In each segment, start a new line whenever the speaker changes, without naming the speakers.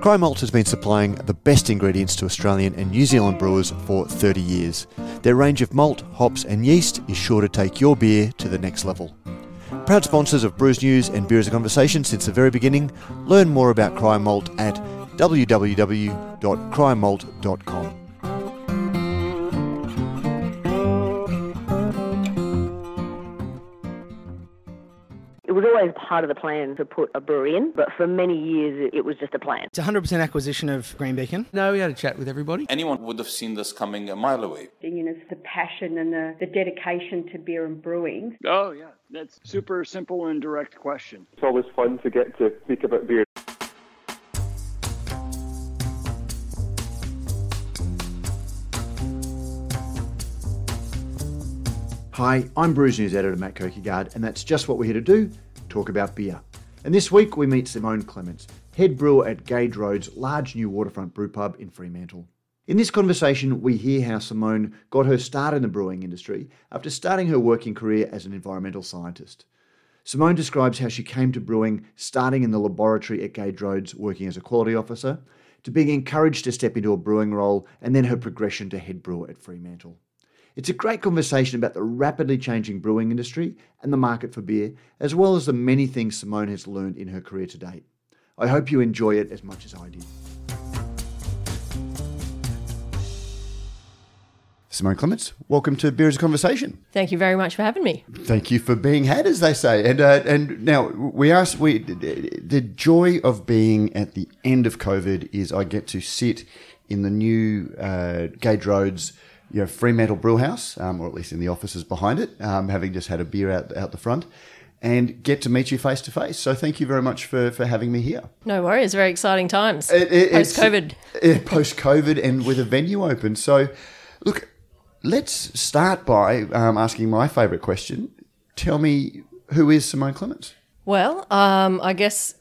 Cryer Malt has been supplying the best ingredients to Australian and New Zealand brewers for 30 years. Their range of malt, hops, and yeast is sure to take your beer to the next level. Proud sponsors of Brews News and Beer as a Conversation since the very beginning, learn more about Cryer Malt at www.cryermalt.com.
part of the plan to put a brewery in, but for many years it was just a plan.
It's 100% acquisition of Green Beacon.
No, we had a chat with everybody.
Anyone would have seen this coming a mile away.
You know, the passion and the, the dedication to beer and brewing.
Oh, yeah. That's super simple and direct question.
It's always fun to get to speak about beer.
Hi, I'm Brews News editor Matt Kirkegaard, and that's just what we're here to do talk about beer. And this week we meet Simone Clements, head brewer at Gage Road's large new waterfront brew pub in Fremantle. In this conversation, we hear how Simone got her start in the brewing industry after starting her working career as an environmental scientist. Simone describes how she came to brewing, starting in the laboratory at Gage Roads working as a quality officer, to being encouraged to step into a brewing role, and then her progression to head brewer at Fremantle. It's a great conversation about the rapidly changing brewing industry and the market for beer, as well as the many things Simone has learned in her career to date. I hope you enjoy it as much as I did. Simone Clements, welcome to Beer as a Conversation.
Thank you very much for having me.
Thank you for being had, as they say. And uh, and now we ask we the joy of being at the end of COVID is I get to sit in the new uh, Gage Roads you know, Fremantle Brewhouse, um, or at least in the offices behind it, um, having just had a beer out out the front, and get to meet you face to face. So thank you very much for, for having me here.
No worries, very exciting times.
It- it-
Post COVID.
Post COVID, and with a venue open. So, look, let's start by um, asking my favourite question. Tell me, who is Simone Clements?
Well, um, I guess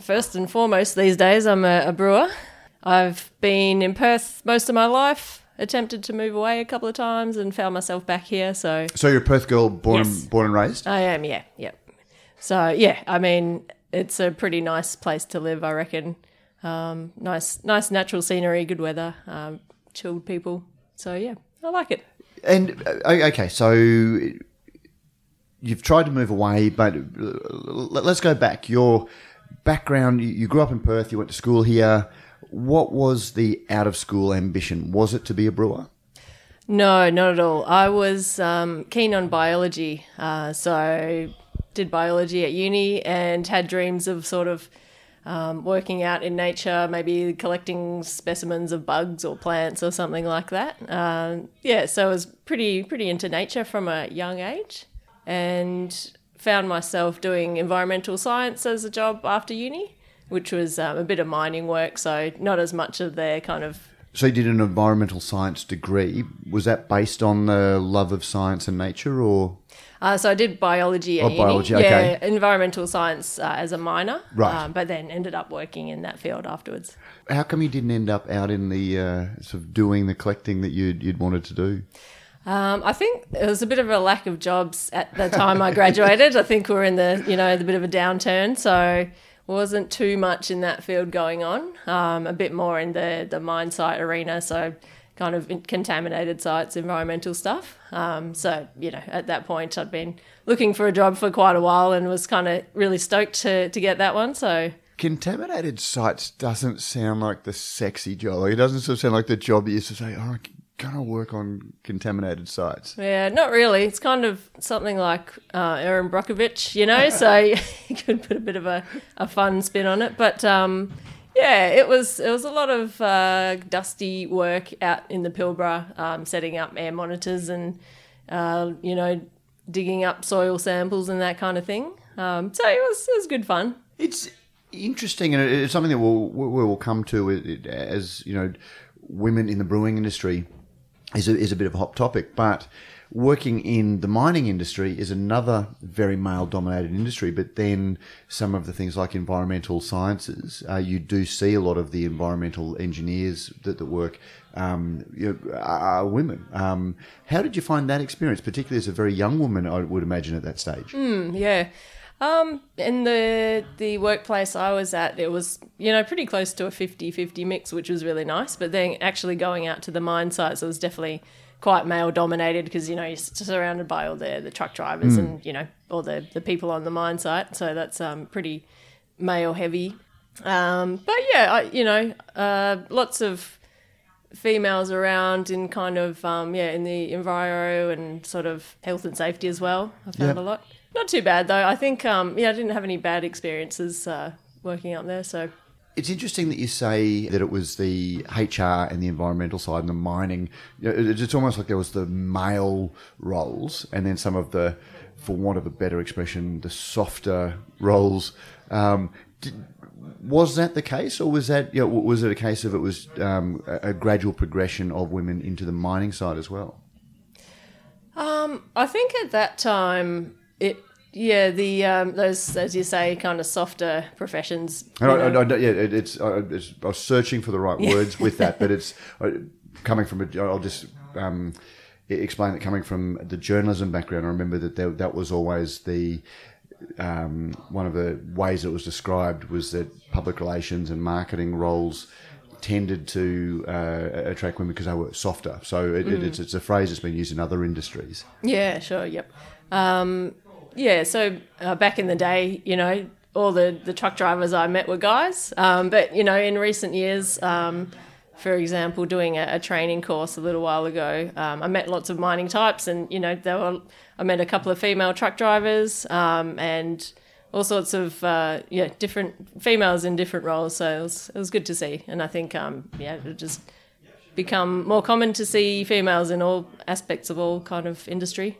first and foremost these days, I'm a, a brewer. I've been in Perth most of my life. Attempted to move away a couple of times and found myself back here. So
So you're a Perth girl, born
Yes.
and born and raised.
I am, yeah, yeah. So yeah, I mean, it's a pretty nice place to live, I reckon. Um, nice, nice natural scenery, good weather, um, chilled people. So yeah, I like it.
And uh, okay, so you've tried to move away, but let- let's go back. Your background: you you grew up in Perth, you went to school here. What was the out of school ambition? Was it to be a brewer?
No, not at all. I was um, keen on biology, uh, so did biology at uni and had dreams of sort of um, working out in nature, maybe collecting specimens of bugs or plants or something like that. Um, yeah, so I was pretty pretty into nature from a young age, and found myself doing environmental science as a job after uni, which was um, a bit of mining work, so not as much of their kind of
So you did an environmental science degree. Was that based on the love of science and nature, or
Uh, so I did biology
Oh,
uni.
biology, okay.
Yeah, environmental science uh, as a minor.
Right.
Um, but then ended up working in that field afterwards.
how come you didn't end up out in the uh, sort of doing the collecting that you'd you'd wanted to do?
Um, I think there was a bit of a lack of jobs at the time I graduated. I think we were in the you know the bit of a downturn, so wasn't too much in that field going on. Um, a bit more in the the mine site arena, so kind of contaminated sites, environmental stuff. Um, so you know at that point I'd been looking for a job for quite a while and was kind of really stoked to to get that one. So
Contaminated sites doesn't sound like the sexy job. It doesn't sort of sound like the job that you used to say, "Oh, I'm gonna work on contaminated sites."
Yeah, not really. It's kind of something like uh, Erin Brockovich, you know, so you could put a bit of a, a fun spin on it. But um, yeah, it was it was a lot of uh, dusty work out in the Pilbara, um, setting up air monitors and uh, you know digging up soil samples and that kind of thing. Um, so it was it was good fun.
It's interesting, and it's something that we'll we will come to as you know, women in the brewing industry is a, is a bit of a hot topic, but working in the mining industry is another very male dominated industry. But then some of the things like environmental sciences, uh, you do see a lot of the environmental engineers that, that work. Um, you know, are women. Um, how did you find that experience, particularly as a very young woman? I would imagine at that stage.
Yeah. Um, in the the workplace I was at, it was you know pretty close to a 50-50 mix, which was really nice. But then actually going out to the mine sites, it was definitely quite male dominated because you know you're surrounded by all the the truck drivers and you know all the the people on the mine site. So that's um pretty male heavy. Um, but yeah, I, you know, uh, lots of females around in kind of um, yeah in the enviro and sort of health and safety as well. I found
Yep.
a lot. Not too bad though. I think um, yeah, I didn't have any bad experiences uh, working up there. So
It's interesting that you say that it was the HR and the environmental side and the mining. You know, it- It's almost like there was the male roles and then some of the, for want of a better expression, the softer roles. Um, did, was that the case, or was that you know, was it a case of it was um, a, a gradual progression of women into the mining side as well?
I think at that time it yeah the um, those as you say kind of softer professions.
I, I. I, yeah, it, it's, I, it's. I was searching for the right words with that, but it's coming from. A, I'll just um, explain that coming from the journalism background. I remember that there, that was always the um, one of the ways it was described was that public relations and marketing roles tended to uh, attract women because they were softer. So it, it, it's, it's a phrase that's been used in other industries.
Yeah, sure. Yep. Um, yeah. So uh, back in the day, you know, all the the truck drivers I met were guys. Um, but you know, in recent years, um, for example, doing a, a training course a little while ago, um, I met lots of mining types, and you know, there were I met a couple of female truck drivers, um, and all sorts of uh, yeah different females in different roles. So it was it was good to see, and I think um, yeah, it just become more common to see females in all aspects of all kind of industry.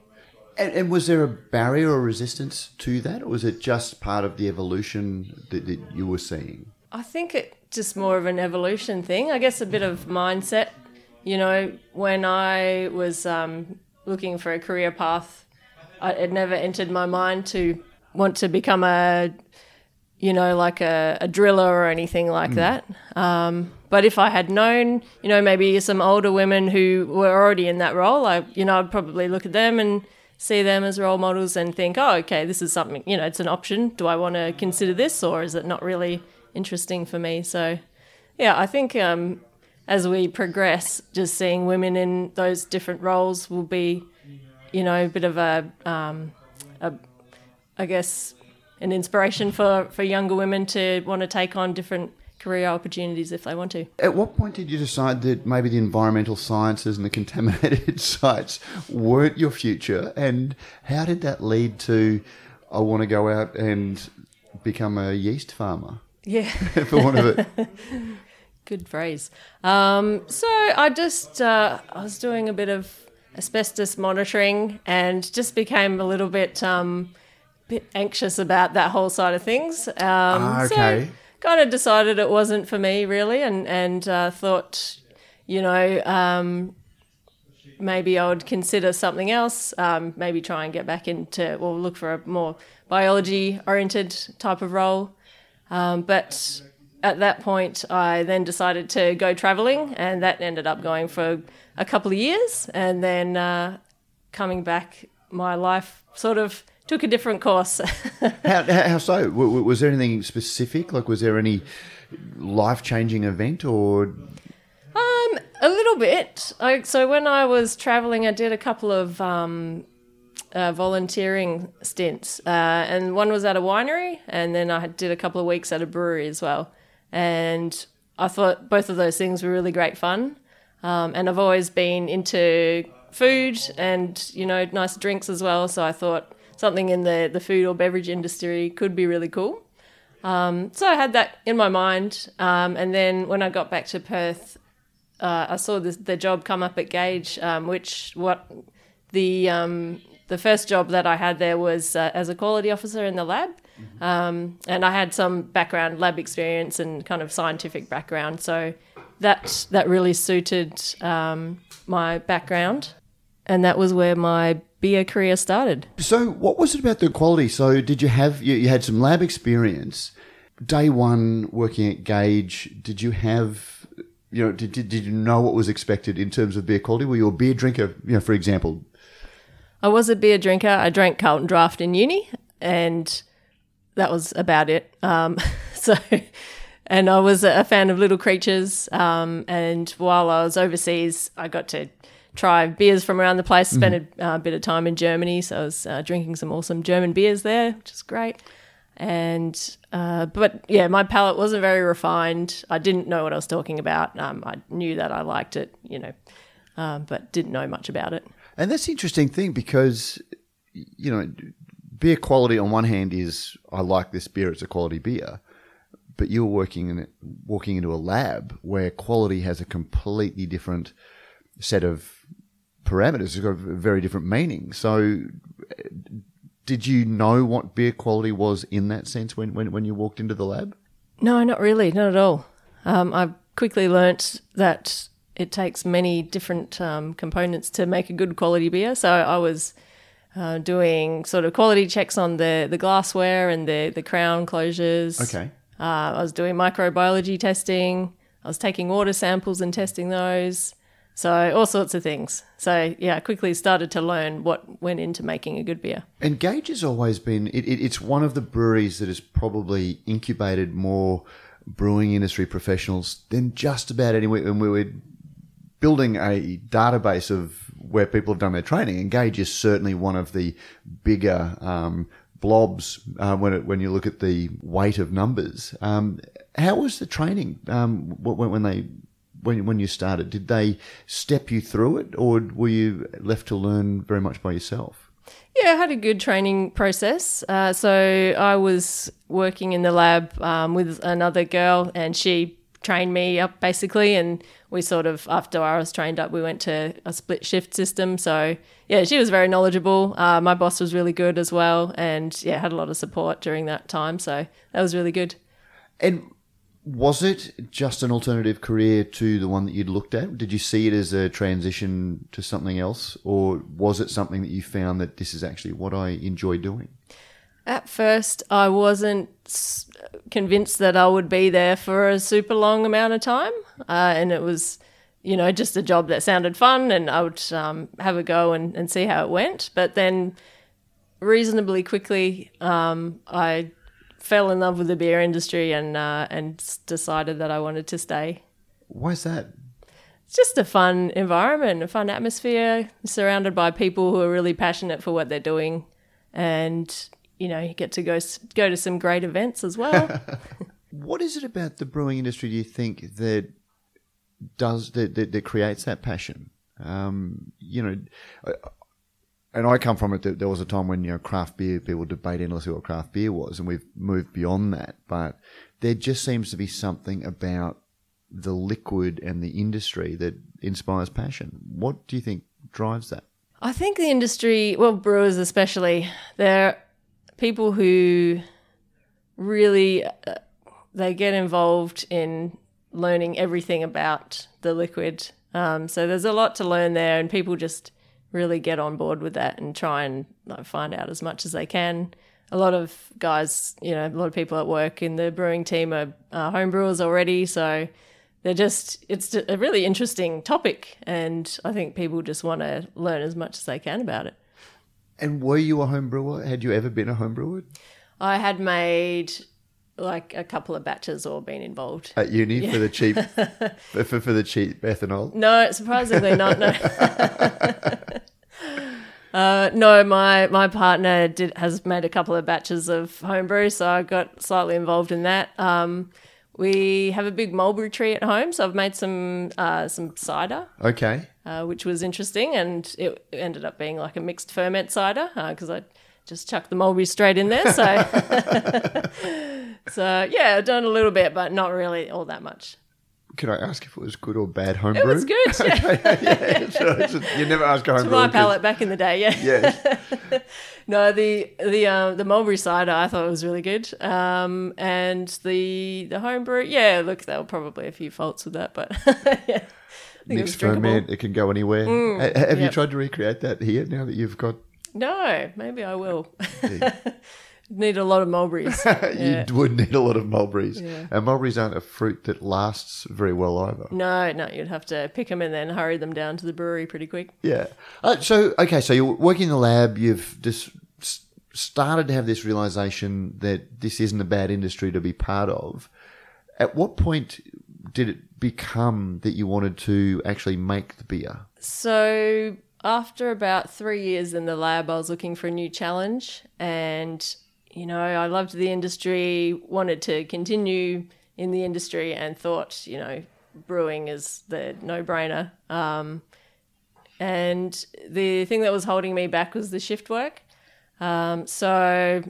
And, and was there a barrier or resistance to that, or was it just part of the evolution that, that you were seeing?
I think it just more of an evolution thing. I guess a bit of mindset. You know, when I was um, looking for a career path, I, it never entered my mind to want to become a, you know, like a, a driller or anything like that. Um, but if I had known, you know, maybe some older women who were already in that role, I, you know, I'd probably look at them and see them as role models and think, oh, okay, this is something, you know, it's an option. Do I want to consider this or is it not really interesting for me? So, yeah, I think um, as we progress, just seeing women in those different roles will be, you know, a bit of a, um, a I guess, an inspiration for, for younger women to want to take on different career opportunities if they want to.
At what point did you decide that maybe the environmental sciences and the contaminated sites weren't your future? And how did that lead to, I want to go out and become a yeast farmer,
Yeah.
for want of it?
Good phrase. Um, so I just uh, I was doing a bit of asbestos monitoring and just became a little bit um, bit anxious about that whole side of things. Um,
Ah, okay.
So kind of decided it wasn't for me really, and and uh, thought, you know. Um, Maybe I would consider something else. Um, maybe try and get back into, or look for a more biology-oriented type of role. Um, but at that point, I then decided to go traveling, and that ended up going for a couple of years. And then uh, coming back, my life sort of took a different course.
How, how, how so? Was there anything specific? Like, was there any life changing event or?
Um, a little bit. I, so when I was traveling, I did a couple of um, uh, volunteering stints, uh, and one was at a winery, and then I did a couple of weeks at a brewery as well. And I thought both of those things were really great fun. Um, and I've always been into food and you know nice drinks as well. So I thought something in the the food or beverage industry could be really cool. Um, so I had that in my mind, um, and then when I got back to Perth, uh, I saw this, the job come up at Gage, um, which what the um, the first job that I had there was uh, as a quality officer in the lab, um, and I had some background lab experience and kind of scientific background, so that that really suited um, my background, and that was where my beer career started.
So, what was it about the quality? So, did you have you, you had some lab experience? Day one working at Gage, did you have you know did, did, did you know what was expected in terms of beer quality? Were you a beer drinker? You know, for example,
I was a beer drinker. I drank Carlton Draft in uni, and that was about it. Um, so, and I was a fan of Little Creatures. Um, and while I was overseas, I got to try beers from around the place. Spent a uh, bit of time in Germany, so I was uh, drinking some awesome German beers there, which is great. And uh, but yeah, my palate wasn't very refined. I didn't know what I was talking about. Um, I knew that I liked it, you know, um, but didn't know much about it.
And that's the interesting thing because, you know, beer quality on one hand is I like this beer, it's a quality beer. But you're working in walking into a lab where quality has a completely different set of parameters. It's got a very different meaning. So, did you know what beer quality was in that sense when, when, when you walked into the lab?
No, not really, not at all. Um, I quickly learnt that it takes many different um, components to make a good quality beer. So I was uh, doing sort of quality checks on the, the glassware and the, the crown closures.
Okay.
Uh, I was doing microbiology testing. I was taking water samples and testing those. So all sorts of things. So yeah, I quickly started to learn what went into making a good beer.
And Gage has always been, it, it, it's one of the breweries that has probably incubated more brewing industry professionals than just about anywhere. And we were building a database of where people have done their training. And Gage is certainly one of the bigger um, blobs uh, when, it, when you look at the weight of numbers. Um, how was the training um, when, when they when when you started? Did they step you through it, or were you left to learn very much by yourself?
Yeah, I had a good training process. Uh, so I was working in the lab um, with another girl, and she trained me up basically. And we sort of, after I was trained up, we went to a split shift system. So yeah, she was very knowledgeable. Uh, my boss was really good as well, and yeah, had a lot of support during that time. So that was really good.
And was it just an alternative career to the one that you'd looked at? Did you see it as a transition to something else, or was it something that you found that this is actually what I enjoy doing?
At first, I wasn't convinced that I would be there for a super long amount of time, uh, and it was, you know, just a job that sounded fun, and I would um, have a go and, and see how it went. But then, reasonably quickly, um, I fell in love with the beer industry and uh, and decided that I wanted to stay.
Why is that?
It's just a fun environment, a fun atmosphere, surrounded by people who are really passionate for what they're doing, and you know, you get to go go to some great events as well.
What is it about the brewing industry? Do you think that does that that, that creates that passion? Um, you know, I- and I come from it. That there was a time when you know craft beer people debate endlessly what craft beer was, and we've moved beyond that. But there just seems to be something about the liquid and the industry that inspires passion. What do you think drives that?
I think the industry, well, brewers especially, they're people who really uh, they get involved in learning everything about the liquid. Um, so there's a lot to learn there, and people just really get on board with that and try and like, find out as much as they can. A lot of guys, you know, a lot of people at work in the brewing team are uh, home brewers already, so they're just it's a really interesting topic, and I think people just want to learn as much as they can about it.
And were you a home brewer? Had you ever been a home brewer
I had made like a couple of batches or been involved.
at uni for the cheap for, for the cheap ethanol?
No, surprisingly not. No. Uh, no, my, my partner did has made a couple of batches of homebrew, so I got slightly involved in that. Um, we have a big mulberry tree at home, so I've made some uh, some cider,
Okay.
uh, which was interesting, and it ended up being like a mixed ferment cider because I just chucked the mulberry straight in there. So, so yeah, I've done a little bit, but not really all that much.
Can I ask if it was good or bad homebrew?
It was good. Yeah.
yeah, so it's a- you never ask a
To
homebrewer.
my palate back in the day, yeah.
Yes.
No, the the um, the mulberry cider I thought it was really good, um, and the the homebrew, yeah. Look, there were probably a few faults with that, but yeah,
Mixed ferment, it can go anywhere. Ha- have you
yep.
tried to recreate that here now that you've got?
No, maybe I will. Need a lot of mulberries. Yeah.
You would need a lot of mulberries,
Yeah.
and mulberries aren't a fruit that lasts very well either.
No, no, you'd have to pick them and then hurry them down to the brewery pretty quick.
Yeah. Uh, so okay, so you're working in the lab. You've just started to have this realization that this isn't a bad industry to be part of. At what point did it become that you wanted to actually make the beer?
So after about three years in the lab, I was looking for a new challenge, and you know, I loved the industry, wanted to continue in the industry, and thought, you know, brewing is the no-brainer. Um, and the thing that was holding me back was the shift work. Um, so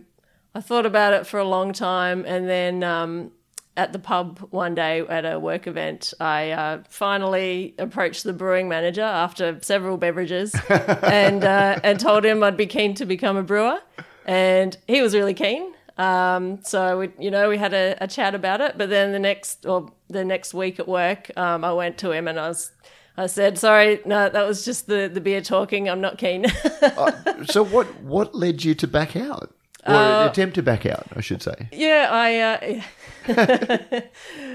I thought about it for a long time, and then um, at the pub one day at a work event, I uh, finally approached the brewing manager after several beverages, and uh, and told him I'd be keen to become a brewer, and he was really keen. Um, so we, you know, we had a, a, chat about it. But then the next or the next week at work, um, I went to him and I was. I said, "Sorry, no, that was just the, the beer talking. I'm not keen."
uh, so, what what led you to back out? Or uh, attempt to back out, I should say.
Yeah, I. Uh,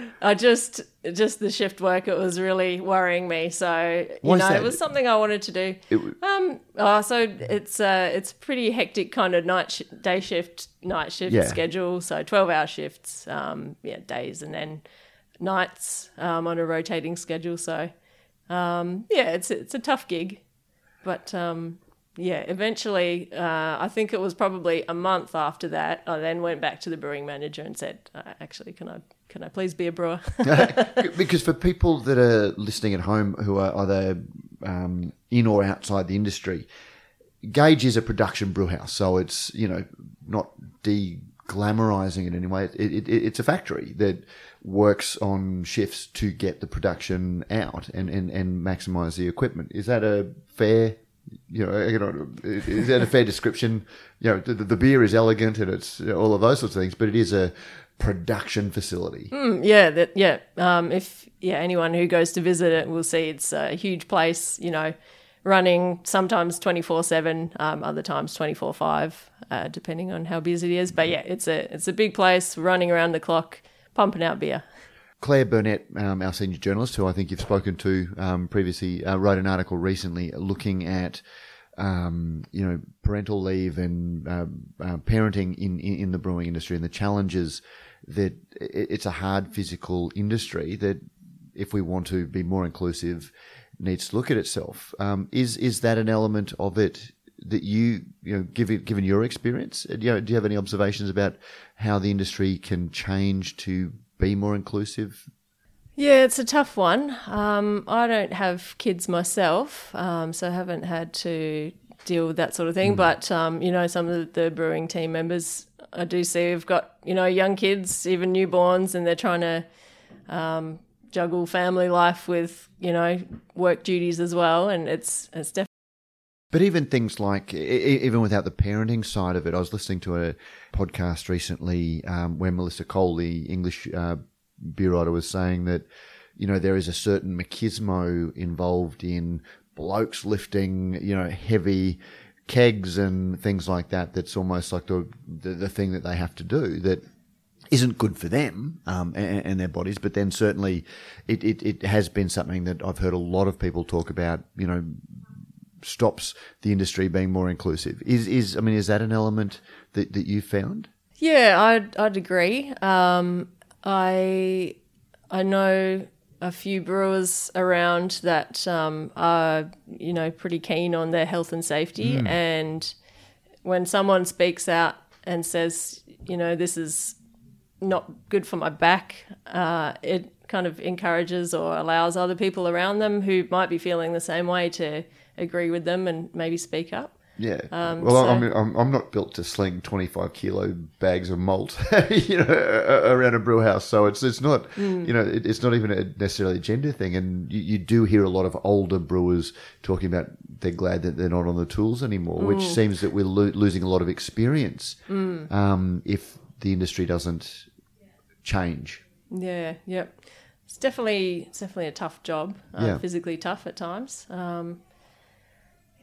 I just just the shift work. It was really worrying me. So you Why know, it was something I wanted to do. It, um. Oh, so it's uh, it's pretty hectic kind of night sh- day shift night shift yeah. schedule. So twelve hour shifts. Um. Yeah, days and then nights. Um. On a rotating schedule. So. Um. Yeah, it's it's a tough gig, but um yeah, eventually, uh, I think it was probably a month after that. I then went back to the brewing manager and said, uh, "Actually, can I can I please be a brewer?"
because for people that are listening at home who are either um, in or outside the industry, Gage is a production brew house, so it's you know not de-glamorizing it anyway. It, it, it, it's a factory that works on shifts to get the production out and, and, and maximize the equipment. Is that a fair you know, you know, is that a fair description? You know, the, the beer is elegant and it's you know, all of those sorts of things, but it is a production facility.
Mm, yeah, that yeah. Um, if yeah, anyone who goes to visit it will see it's a huge place. You know, running sometimes twenty four seven, um, other times twenty four five, uh, depending on how busy it is. But yeah, it's a it's a big place, running around the clock, pumping out beer.
Claire Burnett, um, our senior journalist, who I think you've spoken to um, previously, uh, wrote an article recently looking at um, you know parental leave and uh, uh, parenting in, in, in the brewing industry and the challenges that it's a hard physical industry that if we want to be more inclusive needs to look at itself. Um, is is that an element of it that you you know given given your experience? You know, do you have any observations about how the industry can change to be more inclusive?
Yeah, it's a tough one. Um, I don't have kids myself, um, so I haven't had to deal with that sort of thing. Mm. But um, you know, some of the brewing team members I do see have got you know young kids, even newborns, and they're trying to um, juggle family life with you know work duties as well, and it's it's definitely.
But even things like, even without the parenting side of it, I was listening to a podcast recently um, where Melissa Cole, the English uh, beer writer, was saying that, you know, there is a certain machismo involved in blokes lifting, you know, heavy kegs and things like that. That's almost like the, the, the thing that they have to do that isn't good for them um, and, and, their bodies, but then certainly it, it, it, has been something that I've heard a lot of people talk about, you know, stops the industry being more inclusive. Is is I mean, is that an element that, that you found?
Yeah, I'd I'd agree. Um, I I know a few brewers around that um, are you know pretty keen on their health and safety, mm. and when someone speaks out and says, you know, this is not good for my back, uh, it kind of encourages or allows other people around them who might be feeling the same way to agree with them and maybe speak up.
Yeah. Um, well, so, I mean, I'm, I'm not built to sling 25 kilo bags of malt, you know, around a brew house. So it's it's not, mm. you know, it, it's not even a necessarily a gender thing. And you, you, do hear a lot of older brewers talking about they're glad that they're not on the tools anymore, mm. which seems that we're lo- losing a lot of experience mm. um, if the industry doesn't change.
Yeah. Yep. It's definitely it's definitely a tough job, uh, yeah. physically tough at times. Um,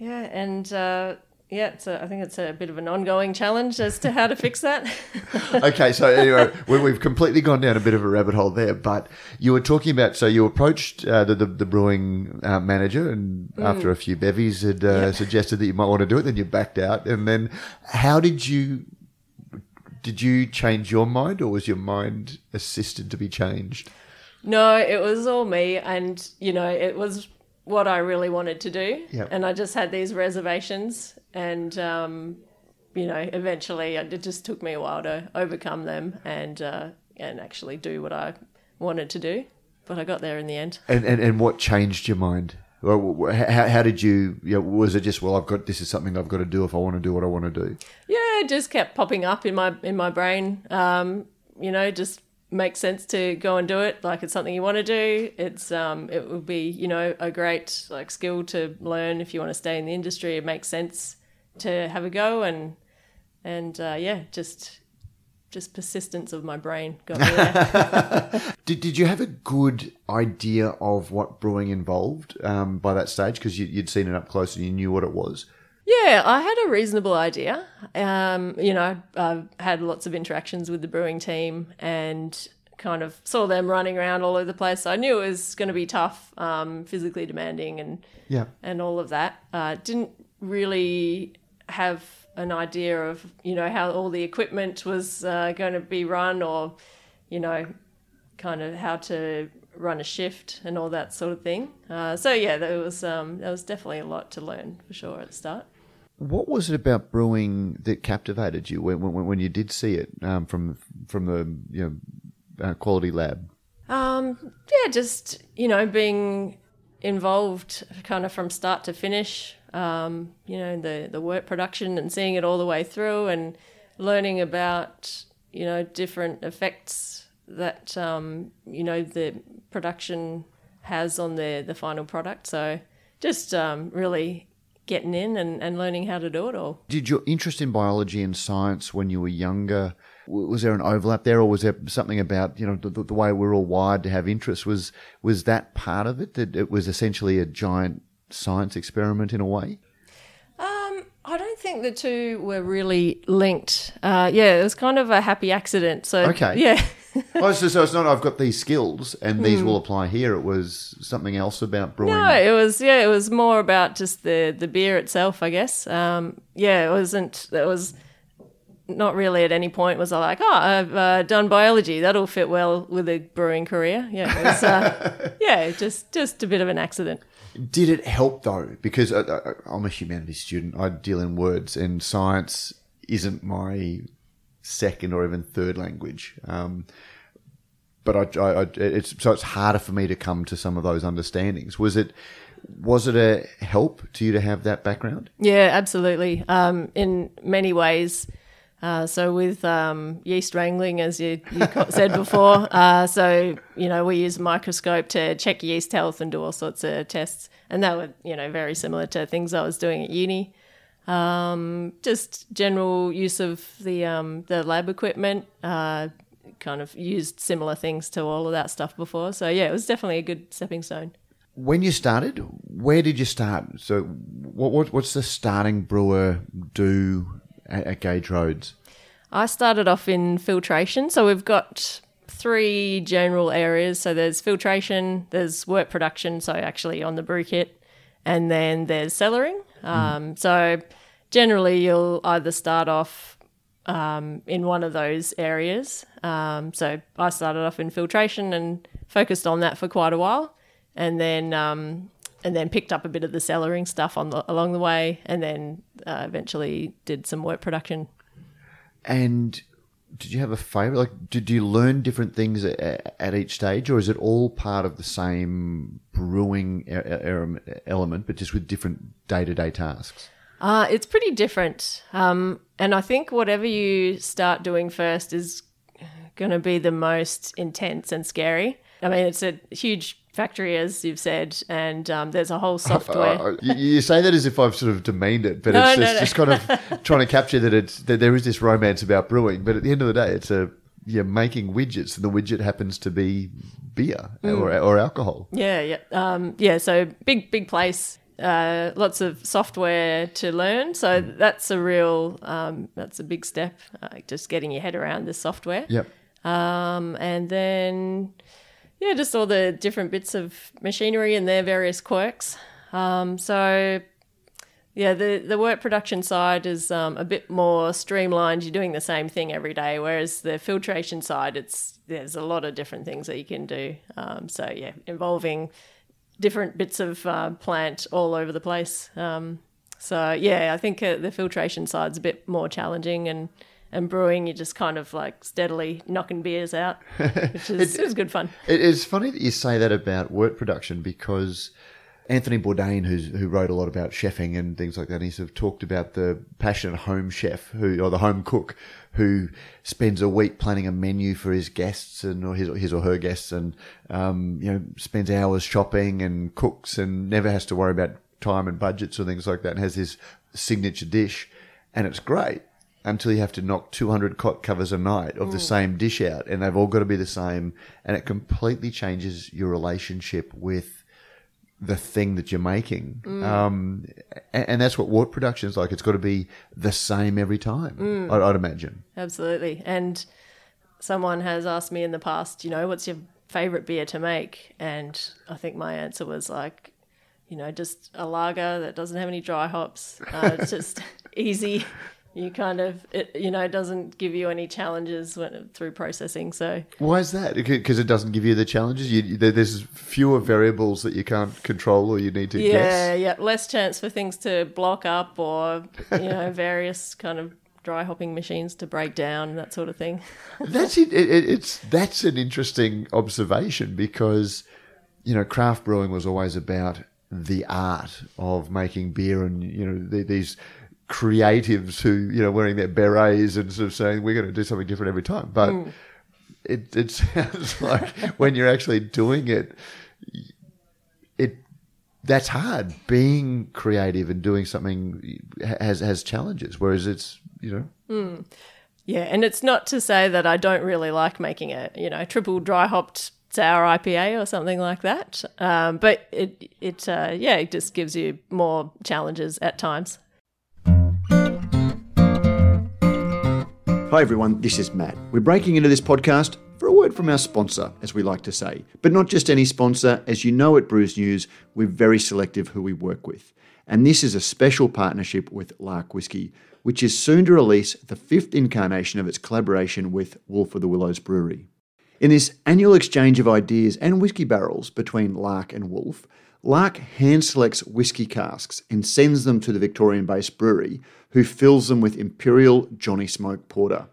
yeah, and uh, yeah, it's a, I think it's a bit of an ongoing challenge as to how to fix that.
okay, so anyway, we, we've completely gone down a bit of a rabbit hole there. But you were talking about so you approached uh, the, the the brewing uh, manager, and after a few bevies, had uh, suggested that you might want to do it. Then you backed out, and then how did you? Did you change your mind, or was your mind assisted to be changed?
No, it was all me, and you know, it was what I really wanted to do,
Yep.
and I just had these reservations, and um, you know, eventually, it just took me a while to overcome them and uh, and actually do what I wanted to do, but I got there in the end.
And and, and what changed your mind? How, how did you, you know, was it just well I've got this is something I've got to do if I want to do what I want to do
Yeah, it just kept popping up in my in my brain. Um, you know, just makes sense to go and do it. Like it's something you want to do. It's um, it would be you know a great like skill to learn if you want to stay in the industry. It makes sense to have a go and and uh, yeah, just just persistence of my brain got me there.
Did, did you have a good idea of what brewing involved um, by that stage? Because you, you'd seen it up close and you knew what it was.
Yeah, I had a reasonable idea. Um, you know, I've had lots of interactions with the brewing team and kind of saw them running around all over the place. So I knew it was going to be tough, um, physically demanding, and
Yeah.
and all of that. Uh, didn't really have an idea of you know how all the equipment was uh, going to be run, or you know, kind of how to run a shift and all that sort of thing. Uh, so yeah, there was um, there was definitely a lot to learn for sure at the start.
What was it about brewing that captivated you when, when, when you did see it um, from from the you know uh, quality lab?
Um, yeah, just you know, being involved kind of from start to finish. Um, you know, the the wort production and seeing it all the way through, and learning about you know different effects that um, you know the production has on the the final product. So just um, really getting in and, and learning how to do it all.
Did your interest in biology and science when you were younger? Was there an overlap there, or was there something about you know the, the way we're all wired to have interests? Was was that part of it? That it was essentially a giant science experiment in a way?
Um, I don't think the two were really linked. Uh, yeah, it was kind of a happy accident. So
Okay.
yeah,
oh, so, so it's not I've got these skills and these will apply here. It was something else about brewing.
no, it was yeah, it was more about just the the beer itself, I guess. Um, yeah, it wasn't. It was not really at any point was I like, oh, I've uh, done biology. That'll fit well with a brewing career. Yeah, was, uh, yeah, just just a bit of an accident.
Did it help though? Because I, I, I'm a humanities student. I deal in words, and science isn't my second or even third language. Um, but I, I, I, it's so it's harder for me to come to some of those understandings. Was it was it a help to you to have that background?
Yeah, absolutely. Um, in many ways. Uh, so with um, yeast wrangling, as you, you said before, uh, so you know we use a microscope to check yeast health and do all sorts of tests, and that were you know very similar to things I was doing at uni. Um, just general use of the um, the lab equipment. Uh, kind of used similar things to all of that stuff before. So yeah, it was definitely a good stepping stone.
When you started, where did you start? So, what, what what's the starting brewer do at, at Gage Roads?
I started off in filtration. So we've got three general areas. So there's filtration, there's wort production, so actually on the brew kit, and then there's cellaring. Um, so generally, you'll either start off um, in one of those areas. Um, so I started off in filtration and focused on that for quite a while, and then um, and then picked up a bit of the cellaring stuff on the, along the way, and then uh, eventually did some wort production.
And did you have a favorite? Like, did you learn different things at, at each stage, or is it all part of the same brewing e- e- element, but just with different day to day tasks?
Uh, it's pretty different. Um, and I think whatever you start doing first is going to be the most intense and scary. I mean, it's a huge factory, as you've said, and um, there's a whole software.
Uh, you, you say that as if I've sort of demeaned it, but
No,
it's
no,
just,
no.
just kind of trying to capture that it's that there is this romance about brewing, but at the end of the day, it's a you're making widgets, and the widget happens to be beer
Mm.
or or alcohol.
Yeah, yeah, um, yeah. So big, big place. uh, lots of software to learn. So that's a real um, that's a big step. Uh, just getting your head around the software.
Yep.
Um, and then yeah, just all the different bits of machinery and their various quirks. Um, so yeah, the the wort production side is um, a bit more streamlined. You're doing the same thing every day, whereas the filtration side, it's there's a lot of different things that you can do. Um, so yeah, involving different bits of uh, plant all over the place. Um, so yeah, I think uh, the filtration side's a bit more challenging, and and brewing, you're just kind of like steadily knocking beers out, which is it was good fun.
It is funny that you say that about wort production because Anthony Bourdain, who's, who wrote a lot about chefing and things like that, he's sort of talked about the passionate home chef who, or the home cook who spends a week planning a menu for his guests and or his, his or her guests and, um, you know, spends hours shopping and cooks and never has to worry about time and budgets or things like that and has his signature dish and it's great until you have to knock 200 cot covers a night of the same dish out and they've all got to be the same and it completely changes your relationship with the thing that you're making. Um, and, and that's what wort production is like. It's got to be the same every time, I'd, I'd imagine.
Absolutely. And someone has asked me in the past, you know, what's your favorite beer to make? And I think my answer was like, you know, just a lager that doesn't have any dry hops. Uh, it's just easy. You kind of, it, you know, it doesn't give you any challenges when, through processing. So
Why is that? Because it doesn't give you the challenges. You, there's fewer variables that you can't control or you need to
yeah,
guess.
yeah, yeah. less chance for things to block up or you know various kind of dry hopping machines to break down and that sort of thing.
That's it, it, it- It's that's an interesting observation because you know craft brewing was always about the art of making beer, and you know the, these creatives who you know wearing their berets and sort of saying we're going to do something different every time. But it it sounds like when you're actually doing it, it that's hard. Being creative and doing something has has challenges, whereas it's you know
Yeah, and it's not to say that I don't really like making a you know triple dry hopped sour IPA or something like that. Um, but it it uh, yeah it just gives you more challenges at times.
Hi everyone, this is Matt. We're breaking into this podcast for a word from our sponsor, as we like to say. But not just any sponsor, as you know at Brews News, we're very selective who we work with. And this is a special partnership with Lark Whisky, which is soon to release the fifth incarnation of its collaboration with Wolf of the Willows Brewery. In this annual exchange of ideas and whiskey barrels between Lark and Wolf, Lark hand selects whiskey casks and sends them to the Victorian based brewery, who fills them with Imperial Johnny Smoke Porter.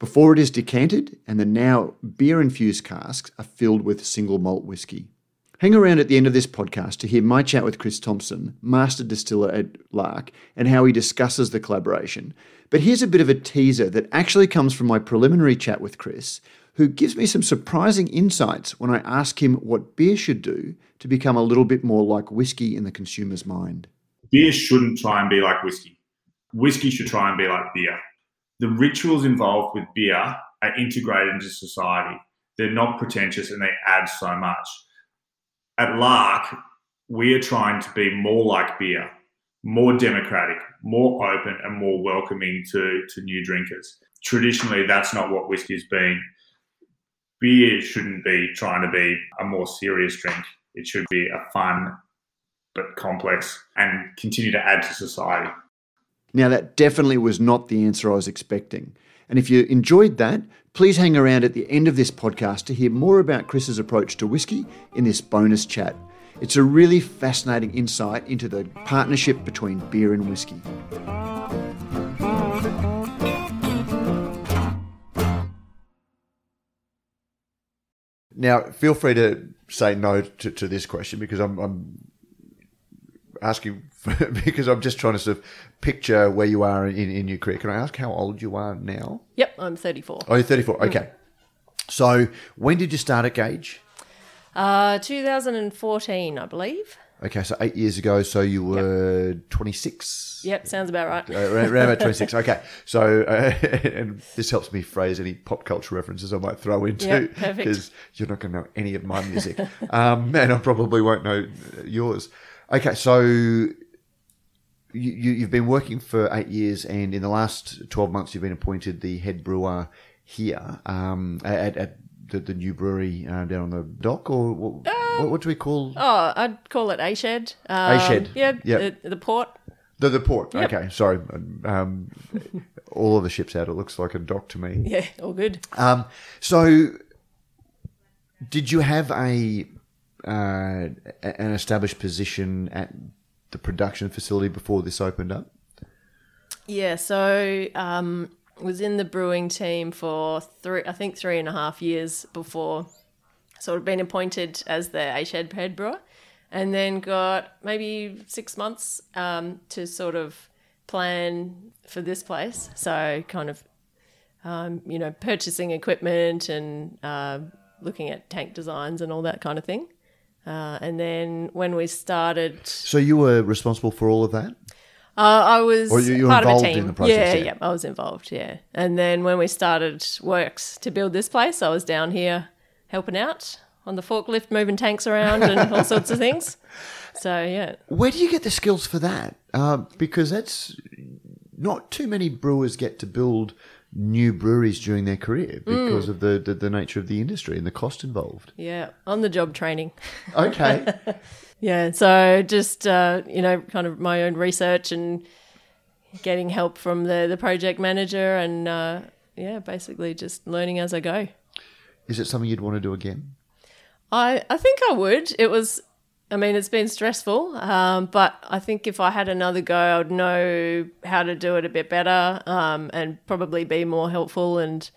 Before it is decanted, and the now beer infused casks are filled with single malt whiskey. Hang around at the end of this podcast to hear my chat with Chris Thompson, master distiller at Lark, and how he discusses the collaboration. But here's a bit of a teaser that actually comes from my preliminary chat with Chris, who gives me some surprising insights when I ask him what beer should do to become a little bit more like whiskey in the consumer's mind.
beer shouldn't try and be like whiskey. Whiskey should try and be like beer. The rituals involved with beer are integrated into society. They're not pretentious and they add so much. At Lark, we are trying to be more like beer, more democratic, more open, and more welcoming to, to new drinkers. Traditionally, that's not what whiskey's been. Beer shouldn't be trying to be a more serious drink. It should be a fun but complex and continue to add to society.
Now, that definitely was not the answer I was expecting. And if you enjoyed that, please hang around at the end of this podcast to hear more about Chris's approach to whiskey in this bonus chat. It's a really fascinating insight into the partnership between beer and whiskey. Now, feel free to say no to, to this question because I'm, I'm asking for, because I'm just trying to sort of picture where you are in, in your career. Can I ask how old you are now?
Yep, I'm 34.
Oh, you're 34. Okay. So when did you start at Gage?
Uh, 2014, I believe.
Okay, so eight years ago. So you were 26.
Yep, sounds about right.
Uh, around, around about 26. Okay. So, uh, and this helps me phrase any pop culture references I might throw into
perfect.
because you're not going to know any of my music. um, and I probably won't know yours. Okay, so you, you, you've been working for eight years, and in the last 12 months, you've been appointed the head brewer here um, at, at the, the new brewery uh, down on the dock, or what, what, what do we call
Oh, I'd call it A Shed. Um,
A-shed.
Yeah,
Yep.
The, the port.
the, the port?
Yep.
Okay, sorry. Um, all of the ships out, it looks like a dock to me.
Yeah, all good.
Um, so, did you have a uh, an established position at the production facility before this opened up?
Yeah, so um, was in the brewing team for three, I think three and a half years before sort of been appointed as the Shed head brewer, and then got maybe six months um, to sort of plan for this place. So kind of, um, you know, purchasing equipment and uh, looking at tank designs and all that kind of thing. Uh, and then when we started,
So you were responsible for all of that.
Uh, I was
Or you-
part of a team.
in the process,
yeah,
yeah.
yeah, I was involved. Yeah, and then when we started works to build this place, I was down here helping out on the forklift, moving tanks around and all sorts of things. So yeah,
Where do you get the skills for that? Uh, because that's not too many brewers get to build new breweries during their career
Mm.
because of the, the, the nature of the industry and the cost involved.
yeah, on the job training.
Okay.
Yeah, so just uh, you know, kind of my own research and getting help from the the project manager, and uh, yeah, basically just learning as I go.
Is it something you'd want to do again?
I I think I would. It was. I mean, it's been stressful, um, but I think if I had another go, I'd know how to do it a bit better, um, and probably be more helpful and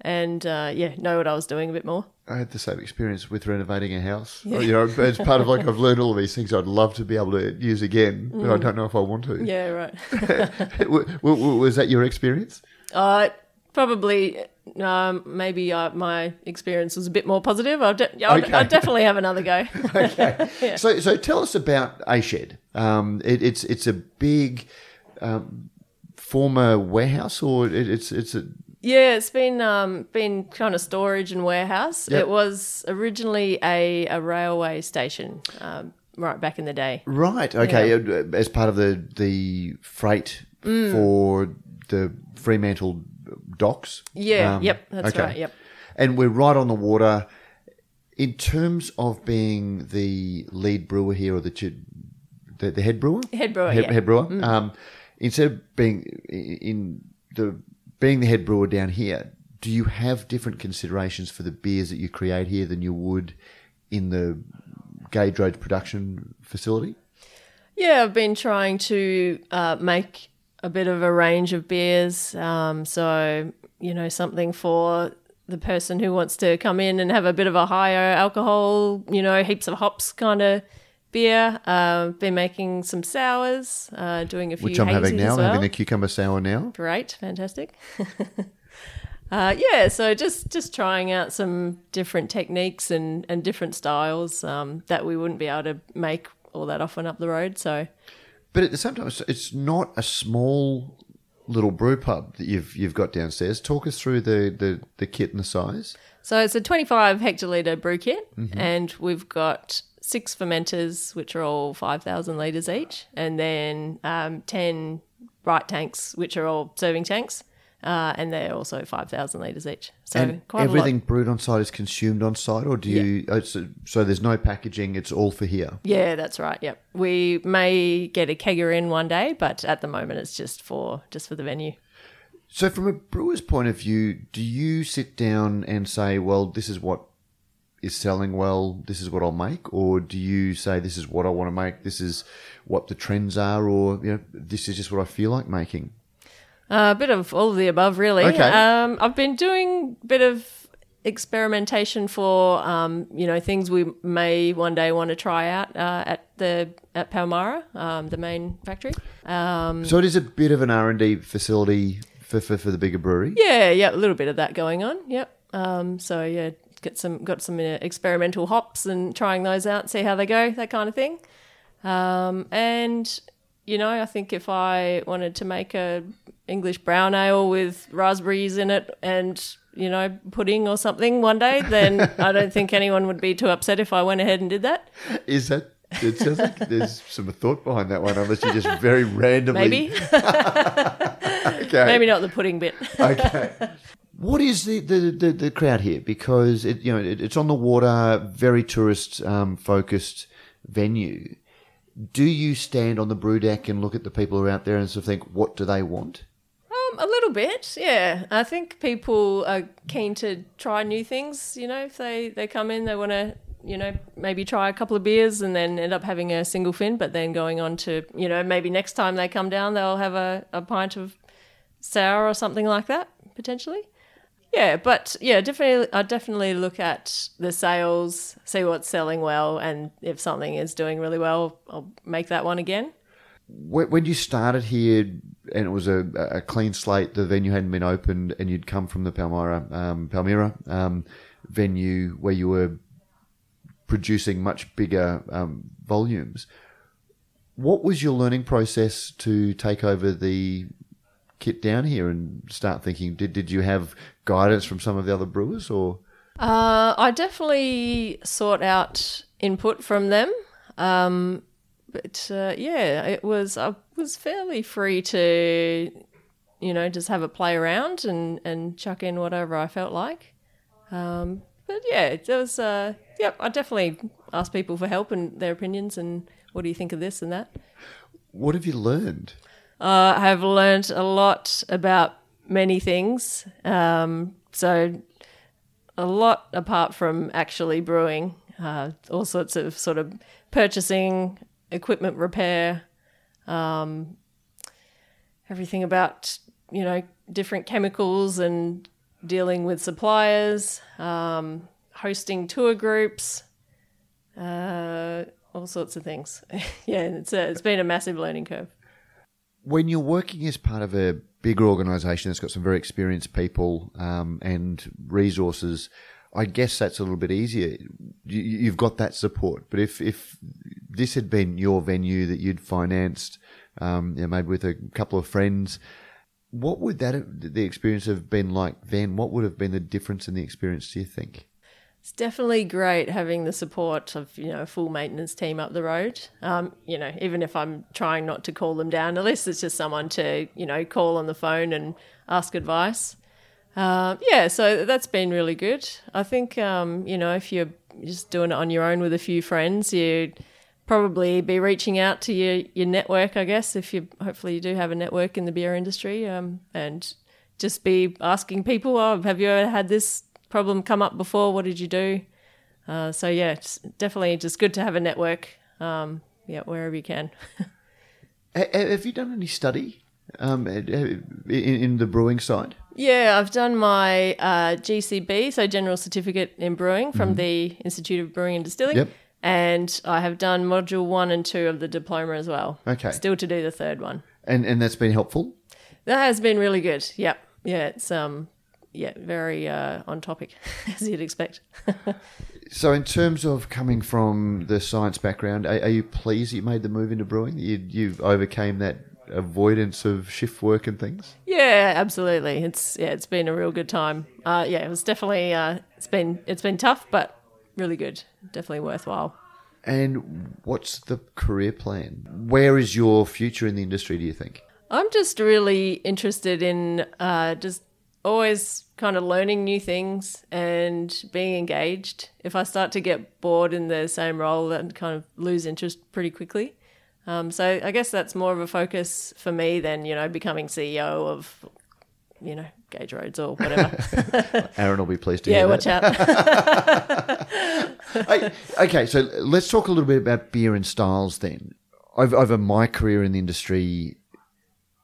and uh, yeah, know what I was doing a bit more.
I had the same experience with renovating a house. You know, it's part of like I've learned all of these things I'd love to be able to use again, but I don't know if I want to.
Mm. Yeah, right.
Was that your experience?
Uh, probably, um, maybe uh, my experience was a bit more positive. I'll, de- I'll,
Okay.
I'll definitely have another go.
okay. So, so tell us about A Shed. Um, it, it's it's a big um, former warehouse, or it, it's it's a
Yeah, it's been um, been kind of storage and warehouse.
Yep.
It was originally a, a railway station um, right back in the day.
right. Okay, uh, as part of the the freight
Mm.
for the Fremantle docks.
Yeah,
Um,
yep, that's
okay.
right. Yep.
And we're right on the water. In terms of being the lead brewer here, or the the, the head brewer,
Head brewer,
head,
yeah. Mm.
head brewer. Um, instead of being in the being the head brewer down here, do you have different considerations for the beers that you create here than you would in the Gage Road production facility?
Yeah, I've been trying to uh, make a bit of a range of beers. Um, so, you know, something for the person who wants to come in and have a bit of a higher alcohol, you know, heaps of hops kind of beer. Uh, been making some sours, uh, doing a few
Which I'm having now. I'm
well.
having the cucumber sour now.
Great, fantastic. uh, yeah, so just just trying out some different techniques and, and different styles um, that we wouldn't be able to make all that often up the road. So
But at the same time, it's- not a small little brew pub that you've you've got downstairs. Talk us through the, the, the kit and the size.
So it's a 25 hectoliter brew kit, and we've got six fermenters, which are all 5,000 litres each, and then um, 10 bright tanks, which are all serving tanks, uh, and they're also 5,000 litres each. So
and
quite
everything brewed on site is consumed on site, or do you? oh, So, so there's no packaging; it's all for here.
Yeah, that's right. Yep. We may get a kegger in one day, but at the moment it's just for just for the venue.
So, from a brewer's point of view, do you sit down and say, "Well, this is what is selling well. This is what I'll make," or do you say, "This is what I want to make. This is what the trends are," or you know, "This is just what I feel like making."
Uh, a bit of all of the above, really.
Okay.
Um, I've been doing a bit of experimentation for, um, you know, things we may one day want to try out uh, at the at Palmyra, um, the main factory. Um,
So, it is a bit of an R and D facility for, for for the bigger brewery.
yeah, yeah, a little bit of that going on. Yep. Um, so yeah, get some got some uh, experimental hops and trying those out, see how they go, that kind of thing. Um, and you know, I think if I wanted to make a English brown ale with raspberries in it and you know pudding or something one day, then I don't think anyone would be too upset if I went ahead and did that.
Is that It sounds like there's some thought behind that one, unless you just very randomly.
Maybe.
okay.
Maybe not the pudding bit.
okay. What is the, the, the, the crowd here? Because it you know it, it's on the water, very tourist um, focused venue. Do you stand on the brew deck and look at the people who are out there and sort of think, what do they want?
Um, a little bit, yeah. I think people are keen to try new things. You know, if they they come in, they want to, you know, maybe try a couple of beers and then end up having a single fin, but then going on to, you know, maybe next time they come down, they'll have a, a pint of sour or something like that potentially. Yeah, but yeah, definitely, I definitely look at the sales, see what's selling well, and if something is doing really well, I'll make that one again.
When you started here and it was a, a clean slate, the venue hadn't been opened, and you'd come from the Palmyra, um, Palmyra um, venue where you were producing much bigger um, volumes. What was your learning process to take over the kit down here and start thinking? Did did you have guidance from some of the other brewers, or
Uh, I definitely sought out input from them. Um, but uh, yeah, it was I was fairly free to, you know, just have a play around and, and chuck in whatever I felt like. Um, but yeah, there was. Uh, yep, I definitely asked people for help and their opinions and what do you think of this and that.
what have you learned?
Uh, I have learned a lot about many things. Um, so, a lot apart from actually brewing, uh, all sorts of sort of purchasing, equipment repair, um, everything about, you know, different chemicals and dealing with suppliers, um, hosting tour groups, uh, all sorts of things. yeah, it's, a, it's been a massive learning curve.
When you're working as part of a bigger organisation that's got some very experienced people um, and resources, I guess that's a little bit easier. You, you've got that support. But if if this had been your venue that you'd financed, um, you know, maybe with a couple of friends, what would that have, the experience have been like then? What would have been the difference in the experience? Do you think?
It's definitely great having the support of you know a full maintenance team up the road. Um, you know, even if I'm trying not to call them down, at least it's just someone to you know call on the phone and ask advice. Uh, yeah, so that's been really good. I think um, you know if you're just doing it on your own with a few friends, you'd probably be reaching out to your your network. I guess if you hopefully you do have a network in the beer industry, um, and just be asking people, "Oh, have you ever had this problem come up before? What did you do?" Uh, so yeah, it's definitely just good to have a network. Um, yeah, wherever you can.
Have you done any study um, in, the brewing side?
Yeah, I've done my uh, GCB, so General Certificate in Brewing from the Institute of Brewing and Distilling.
Yep.
And I have done module one and two of the diploma as well.
Okay.
Still to do the third one.
And and that's been helpful.
That has been really good. Yep. Yeah, it's um yeah, very uh, on topic, as you'd expect.
So, in terms of coming from the science background, are, are you pleased you made the move into brewing? You you overcame that avoidance of shift work and things.
Yeah, absolutely. It's yeah, it's been a real good time. Uh, yeah, it was definitely uh, it's been it's been tough, but really good. Definitely worthwhile.
And what's the career plan? Where is your future in the industry? Do you think?
I'm just really interested in uh, just always kind of learning new things and being engaged. If I start to get bored in the same role, then kind of lose interest pretty quickly. Um, so I guess that's more of a focus for me than you know becoming CEO of you know Gage Roads or whatever.
Aaron will be pleased to
yeah,
hear
watch out.
Okay, so let's talk a little bit about beer and styles then. Over, over my career in the industry,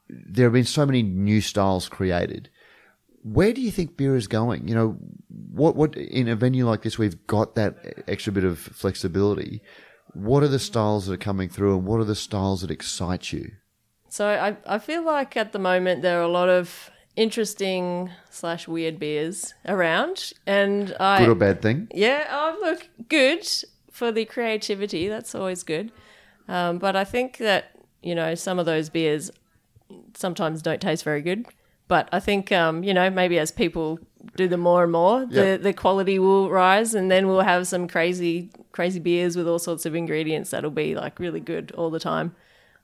there have been so many new styles created. Where do you think beer is going? You know, what what in a venue like this, we've got that extra bit of flexibility. What are the styles that are coming through, and what are the styles that excite you?
So I, I feel like at the moment there are a lot of interesting slash weird beers around, and I
Good or bad thing?
yeah, oh look good for the creativity. That's always good. Um, but I think that you know some of those beers sometimes don't taste very good. But I think um, you know maybe as people do them more and more,
Yeah.
the the quality will rise, and then we'll have some crazy crazy beers with all sorts of ingredients that'll be like really good all the time.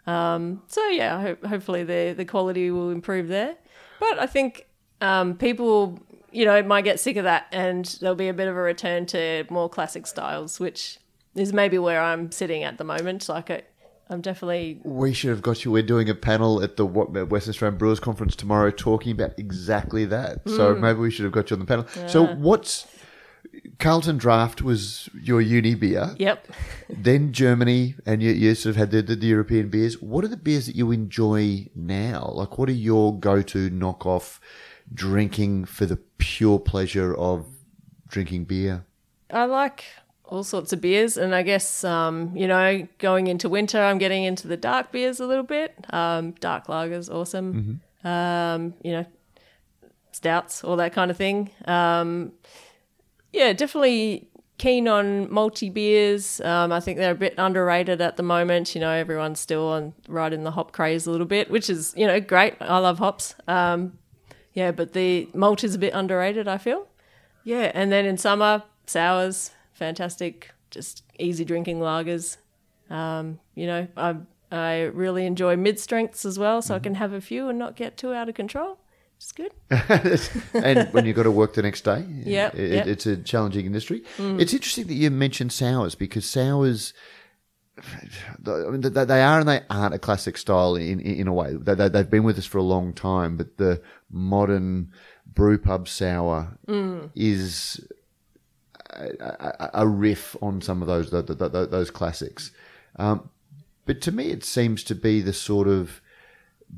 Um, so yeah, ho- hopefully the the quality will improve there. But I think um, people, you know, might get sick of that, and there'll be a bit of a return to more classic styles, which is maybe where I'm sitting at the moment. Like I, I'm definitely
We should have got you. We're doing a panel at the Western Australian Brewers Conference tomorrow talking about exactly that. So mm. maybe we should have got you on the panel. So what's Carlton Draft was your uni beer.
yep.
Then Germany, and you, you sort of had the, the, the European beers. What are the beers that you enjoy now? Like, what are your go-to knockoff drinking for the pure pleasure of drinking beer?
I like all sorts of beers, and I guess um, you know, going into winter, I'm getting into the dark beers a little bit. Um, dark lagers, awesome. Um, you know, stouts, all that kind of thing. Um, yeah, definitely keen on malty beers. Um, I think they're a bit underrated at the moment. You know, everyone's still on right in the hop craze a little bit, which is you know great. I love hops. Um, yeah, but the malt is a bit underrated. I feel. Yeah, and then in summer, sours, fantastic, just easy drinking lagers. Um, you know, I I really enjoy mid strengths as well, so I can mm-hmm. have a few and not get too out of control. It's good.
and when you've got to work the next day,
yeah,
it,
yep.
it's a challenging industry. Mm. It's interesting that you mentioned sours because sours, I mean, they are and they aren't a classic style in in a way. They, they, they've been with us for a long time, but the modern brew pub sour mm. is a, riff on some of those the, the, the, those classics. Um, but to me, it seems to be the sort of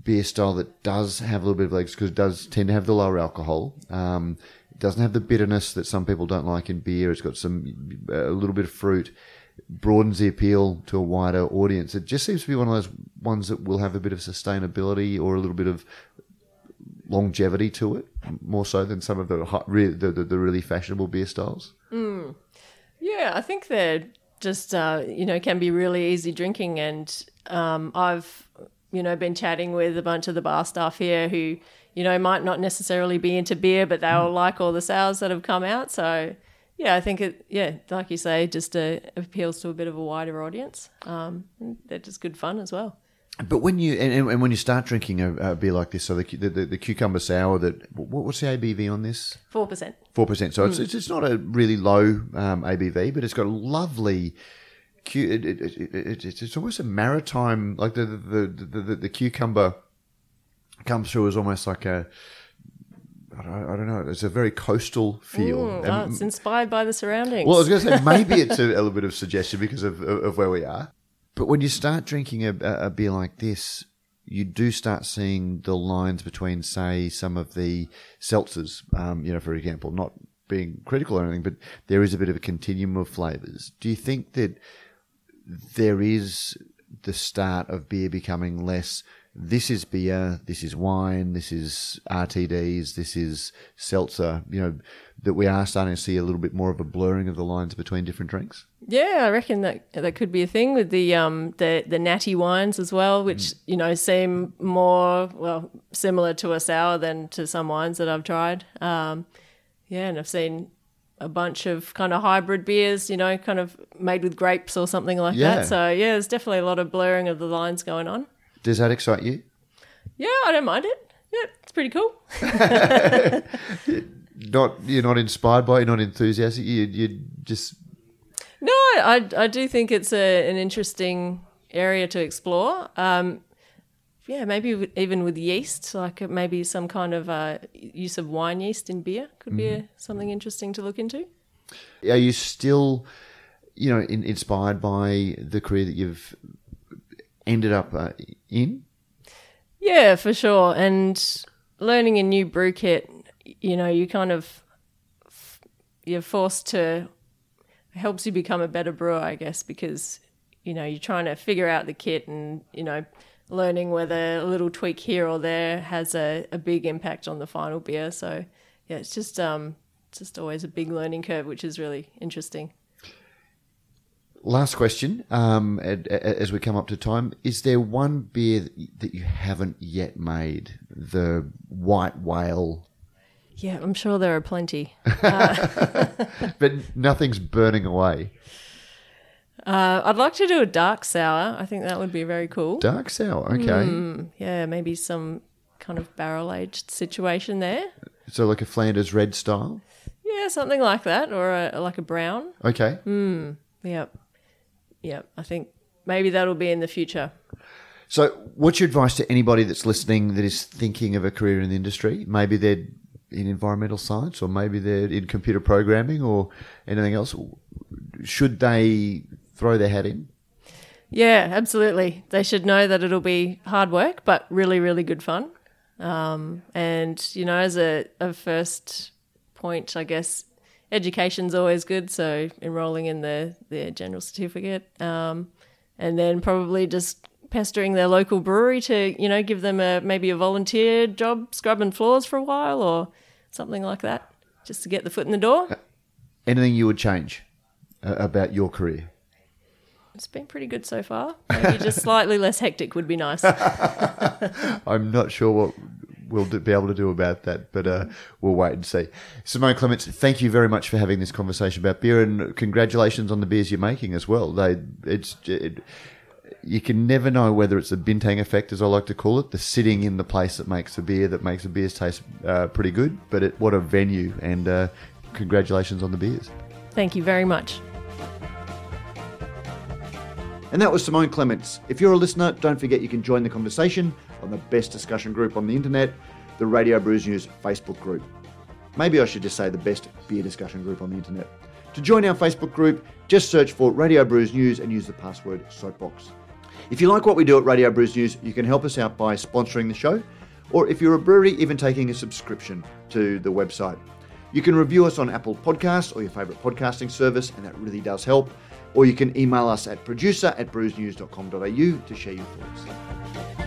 beer style that does have a little bit of legs because it does tend to have the lower alcohol. Um, it doesn't have the bitterness that some people don't like in beer. It's got some a little bit of fruit. Broadens the appeal to a wider audience. It just seems to be one of those ones that will have a bit of sustainability or a little bit of longevity to it, more so than some of the the, the, the really fashionable beer styles.
Yeah, I think they're just uh, you know can be really easy drinking, and um, I've you know been chatting with a bunch of the bar staff here who you know might not necessarily be into beer, but they'll like all the sours that have come out. So yeah, I think it yeah, like you say, just uh, appeals to a bit of a wider audience. Um, they're just good fun as well.
But when you and, and when you start drinking a, a beer like this, so the, the, the, cucumber sour, that what, what's the ABV on this?
Four percent.
Four percent. So it's, it's it's not a really low um, ABV, but it's got a lovely. It, it, it, it, it's almost a maritime, like the the, the, the, the cucumber comes through as almost like a. I don't, I don't know. It's a very coastal feel.
Mm, oh, it's inspired by the surroundings.
well, I was going to say maybe it's a, a little bit of suggestion because of, of where we are. But when you start drinking a, a beer like this, you do start seeing the lines between, say, some of the seltzers. Um, you know, for example, not being critical or anything, but there is a bit of a continuum of flavors. Do you think that there is the start of beer becoming less? This is beer. This is wine. This is RTDs. This is seltzer. You know that we are starting to see a little bit more of a blurring of the lines between different drinks.
Yeah, I reckon that that could be a thing with the um the the natty wines as well, which you know seem more well similar to a sour than to some wines that I've tried. Um, yeah, and I've seen a bunch of kind of hybrid beers, you know, kind of made with grapes or something like
Yeah.
that. So yeah, there's definitely a lot of blurring of the lines going on.
Does that excite you?
Yeah, I don't mind it. Yeah, it's pretty cool.
Not you're not inspired by it, you're not enthusiastic. You you just
No, I, I do think it's a, an interesting area to explore. Um, yeah, maybe even with yeast, like maybe some kind of uh, use of wine yeast in beer could be a, something interesting to look into.
are you still you know in, inspired by the career that you've ended up uh, in?
Yeah, for sure. And learning a new brew kit, you know, you kind of you're forced to helps you become a better brewer, I guess, because you know you're trying to figure out the kit and you know learning whether a little tweak here or there has a, a big impact on the final beer. So yeah, it's just um just always a big learning curve, which is really interesting.
Last question, um, as we come up to time, is there one beer that you haven't yet made? The white whale,
Yeah, I'm sure there are plenty.
but nothing's burning away.
Uh, I'd like to do a dark sour. I think that would be very cool.
Dark sour. Okay.
Mm, yeah, maybe some kind of barrel aged situation there.
So like a Flanders red style.
Yeah, something like that, or a, like a brown.
Okay.
Mm, yep. Yep. I think maybe that'll be in the future.
So, what's your advice to anybody that's listening that is thinking of a career in the industry? Maybe they're in environmental science, or maybe they're in computer programming, or anything else. Should they throw their hat in?
Yeah, absolutely. They should know that it'll be hard work, but really, really good fun. Um, and you know, as a, a first point, I guess education's always good. So enrolling in the the general certificate, um, and then probably just pestering their local brewery to you know give them a maybe a volunteer job scrubbing floors for a while or something like that, just to get the foot in the door.
Anything you would change uh, about your career?
It's been pretty good so far. Maybe just slightly less hectic would be nice.
I'm not sure what we'll do, be able to do about that, but uh, we'll wait and see. Simone Clements, thank you very much for having this conversation about beer, and congratulations on the beers you're making as well. They, it's. It, you can never know whether it's a bintang effect, as I like to call it, the sitting in the place that makes the beer, that makes the beers taste uh, pretty good. But it, what a venue, and uh, congratulations on the beers.
Thank you very much.
And that was Simone Clements. If you're a listener, don't forget you can join the conversation on the best discussion group on the internet, the Radio Brews News Facebook group. Maybe I should just say the best beer discussion group on the internet. To join our Facebook group, just search for Radio Brews News and use the password Soapbox. If you like what we do at Radio Brews News, you can help us out by sponsoring the show, or if you're a brewery, even taking a subscription to the website. You can review us on Apple Podcasts or your favourite podcasting service, and that really does help or you can email us at producer at brewsnews.com.au to share your thoughts.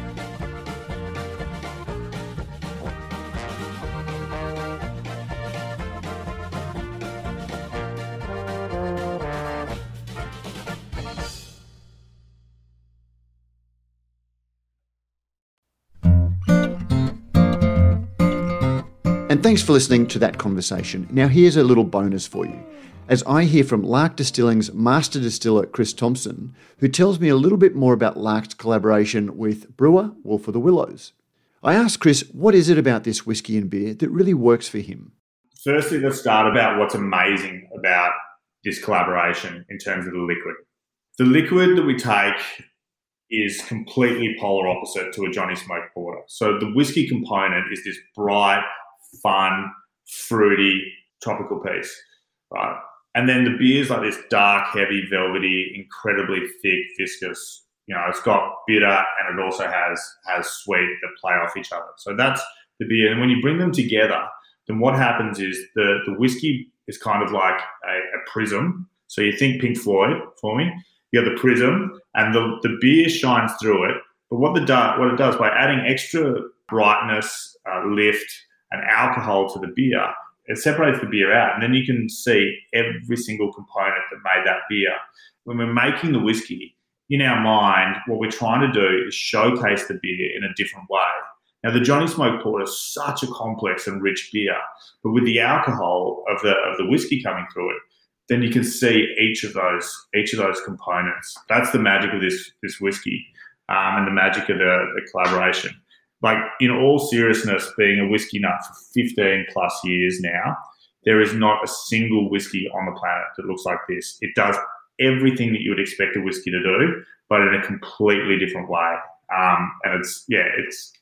Thanks for listening to that conversation. Now, here's a little bonus for you as I hear from Lark Distilling's master distiller Chris Thompson, who tells me a little bit more about Lark's collaboration with brewer Wolf of the Willows. I asked Chris, what is it about this whiskey and beer that really works for him?
Firstly, let's start about what's amazing about this collaboration in terms of the liquid. The liquid that we take is completely polar opposite to a Johnny Smoke Porter. So the whiskey component is this bright, fun, fruity, tropical piece, right? And then the beer is like this dark, heavy, velvety, incredibly thick, viscous. You know, it's got bitter and it also has has sweet that play off each other. So that's the beer. And when you bring them together, then what happens is the the whiskey is kind of like a, a prism. So you think Pink Floyd for me. You have the prism, and the, the beer shines through it. But what the what it does by adding extra brightness, uh, lift, and alcohol to the beer, it separates the beer out, and then you can see every single component that made that beer. When we're making the whiskey, in our mind, what we're trying to do is showcase the beer in a different way. Now, the Johnny Smoke Porter is such a complex and rich beer, but with the alcohol of the of the whiskey coming through it, then you can see each of those each of those components. That's the magic of this this whiskey, um, and the magic of the, the collaboration like in all seriousness, being a whiskey nut for 15 plus years now, there is not a single whiskey on the planet that looks like this. It does everything that you would expect a whiskey to do, but in a completely different way. Um, and it's yeah, it's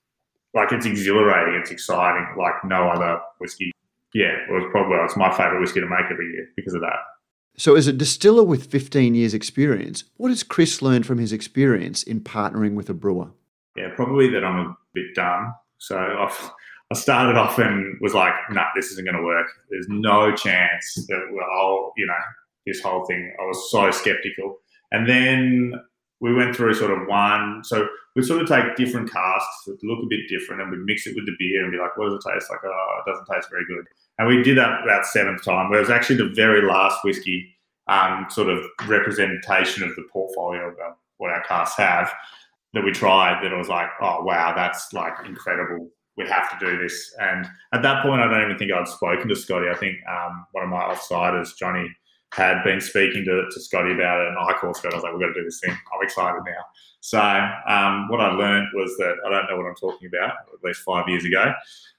like it's exhilarating, it's exciting, like no other whiskey. Yeah, it was probably it's my favorite whiskey to make every year because of that.
So, as a distiller with 15 years' experience, what has Chris learned from his experience in partnering with a brewer?
Yeah, probably that I'm a bit dumb. So I've, I started off and was like, nah, this isn't going to work. There's no chance that I'll, you know, this whole thing. I was so skeptical. And then we went through sort of one. So we sort of take different casks that look a bit different and we mix it with the beer and be like, what does it taste like? Oh, it doesn't taste very good. And we did that about seventh time, where it was actually the very last whiskey um, sort of representation of the portfolio of what our casks have that we tried that was like, oh wow, that's like incredible. We have to do this. And at that point, I don't even think I'd spoken to Scotty. I think um, one of my offsiders, Johnny, had been speaking to, to Scotty about it, and I called Scotty. I was like, "We've got to do this thing. I'm excited now." So um, what I learned was that I don't know what I'm talking about. At least five years ago,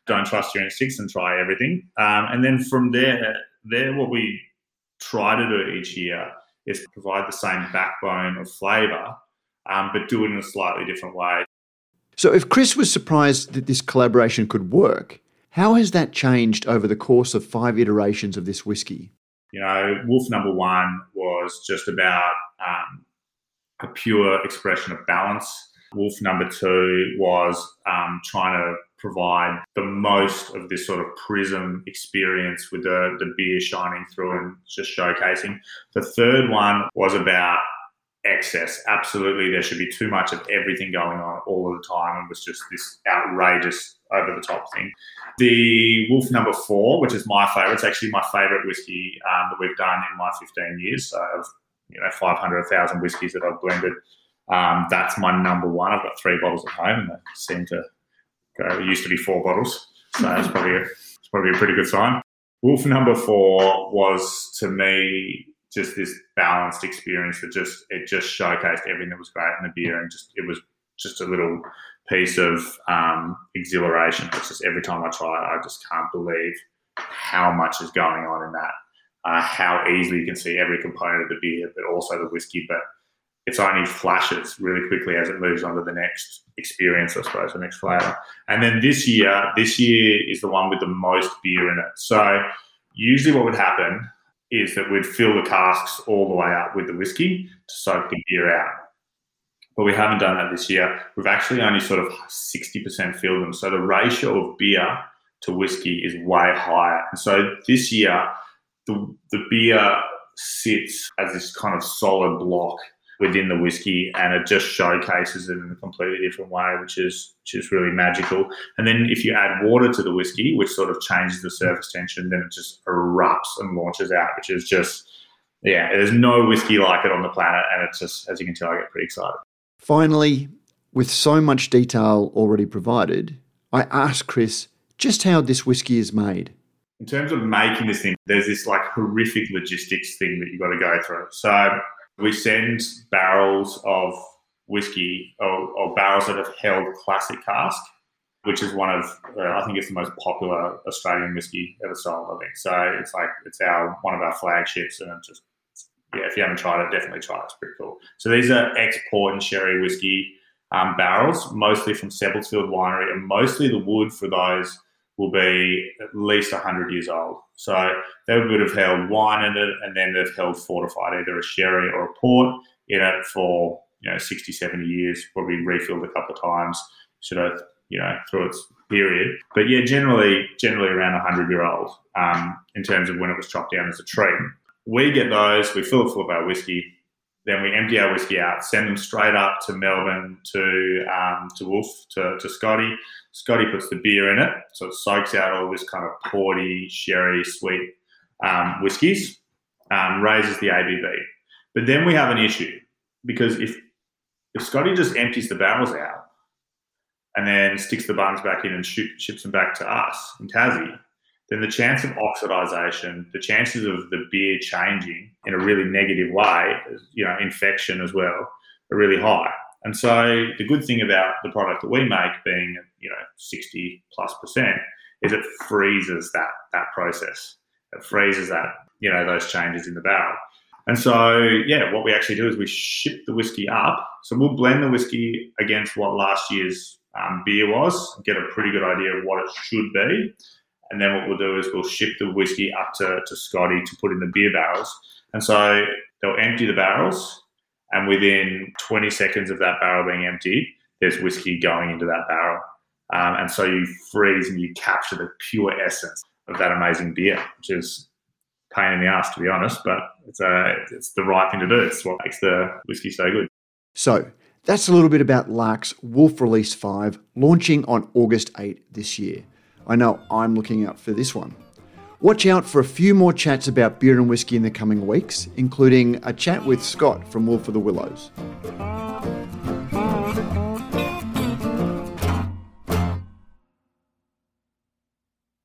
don't trust your instincts and try everything. Um, and then from there, there what we try to do each year is provide the same backbone of flavour, um, but do it in a slightly different way.
So, if Chris was surprised that this collaboration could work, how has that changed over the course of five iterations of this whiskey?
You know, Wolf number one was just about um, a pure expression of balance. Wolf number two was um, trying to provide the most of this sort of prism experience with the, the beer shining through and just showcasing. The third one was about excess. Absolutely, there should be too much of everything going on all of the time and it was just this outrageous, over the top thing. The Wolf number four, which is my favorite, it's actually my favorite whiskey um, that we've done in my 15 years. So I've, you know, 500,000 whiskies that I've blended. Um, that's my number one. I've got three bottles at home and they seem to go. It used to be four bottles. So it's probably, a, it's probably a pretty good sign. Wolf number four was to me just this balanced experience that just it just showcased everything that was great in the beer and just it was just a little piece of um, exhilaration. It's just every time I try it, I just can't believe how much is going on in that. Uh, how easily you can see every component of the beer, but also the whiskey. But it's only flashes really quickly as it moves on to the next experience, I suppose, the next flavour. And then this year, this year is the one with the most beer in it. So usually what would happen is that we'd fill the casks all the way up with the whiskey to soak the beer out. But we haven't done that this year. We've actually only sort of 60% filled them. So the ratio of beer to whiskey is way higher. And so this year, the, the beer sits as this kind of solid block within the whiskey, and it just showcases it in a completely different way, which is which is really magical. And then if you add water to the whiskey, which sort of changes the surface tension, then it just erupts and launches out, which is just yeah, there's no whiskey like it on the planet, and it's just as you can tell, I get pretty excited.
Finally, with so much detail already provided, I asked Chris just how this whiskey is made.
In terms of making this thing, there's this like horrific logistics thing that you've got to go through. So we send barrels of whiskey or, or, barrels that have held classic cask, which is one of uh, I think it's the most popular Australian whiskey ever sold. I think so. It's like it's our one of our flagships, and it just yeah, if you haven't tried it, definitely try it. It's pretty cool. So these are ex-port and sherry whiskey um, barrels, mostly from Seppeltsfield Winery, and mostly the wood for those will be at least 100 years old. So they would have held wine in it, and then they've held fortified either a sherry or a port in it for you know 60, 70 years, probably refilled a couple of times, sort of you know through its period. But yeah, generally generally around 100 year old um, in terms of when it was chopped down as a tree. We get those, we fill it full of our whiskey, then we empty our whiskey out, send them straight up to Melbourne to um, to Wolf to, to Scotty. Scotty puts the beer in it, so it soaks out all this kind of porty, sherry, sweet um, whiskies, um, raises the ABV. But then we have an issue because if if Scotty just empties the barrels out and then sticks the bungs back in and ships them back to us in Tassie, then the chance of oxidization, the chances of the beer changing in a really negative way, you know, infection as well, are really high. And so the good thing about the product that we make being, you know, 60 plus percent is it freezes that that process. It freezes that, you know, those changes in the barrel. And so, yeah, what we actually do is we ship the whiskey up. So we'll blend the whiskey against what last year's um, beer was, get a pretty good idea of what it should be. And then what we'll do is we'll ship the whiskey up to, to Scotty to put in the beer barrels. And so they'll empty the barrels, and within 20 seconds of that barrel being emptied, there's whiskey going into that barrel. Um, and so you freeze and you capture the pure essence of that amazing beer, which is pain in the ass to be honest, but it's a, uh, it's the right thing to do. It's what makes the whiskey so good.
So that's a little bit about Lark's Wolf Release 5 launching on August 8 this year. I know I'm looking out for this one. Watch out for a few more chats about beer and whiskey in the coming weeks, including a chat with Scott from Wolf of the Willows.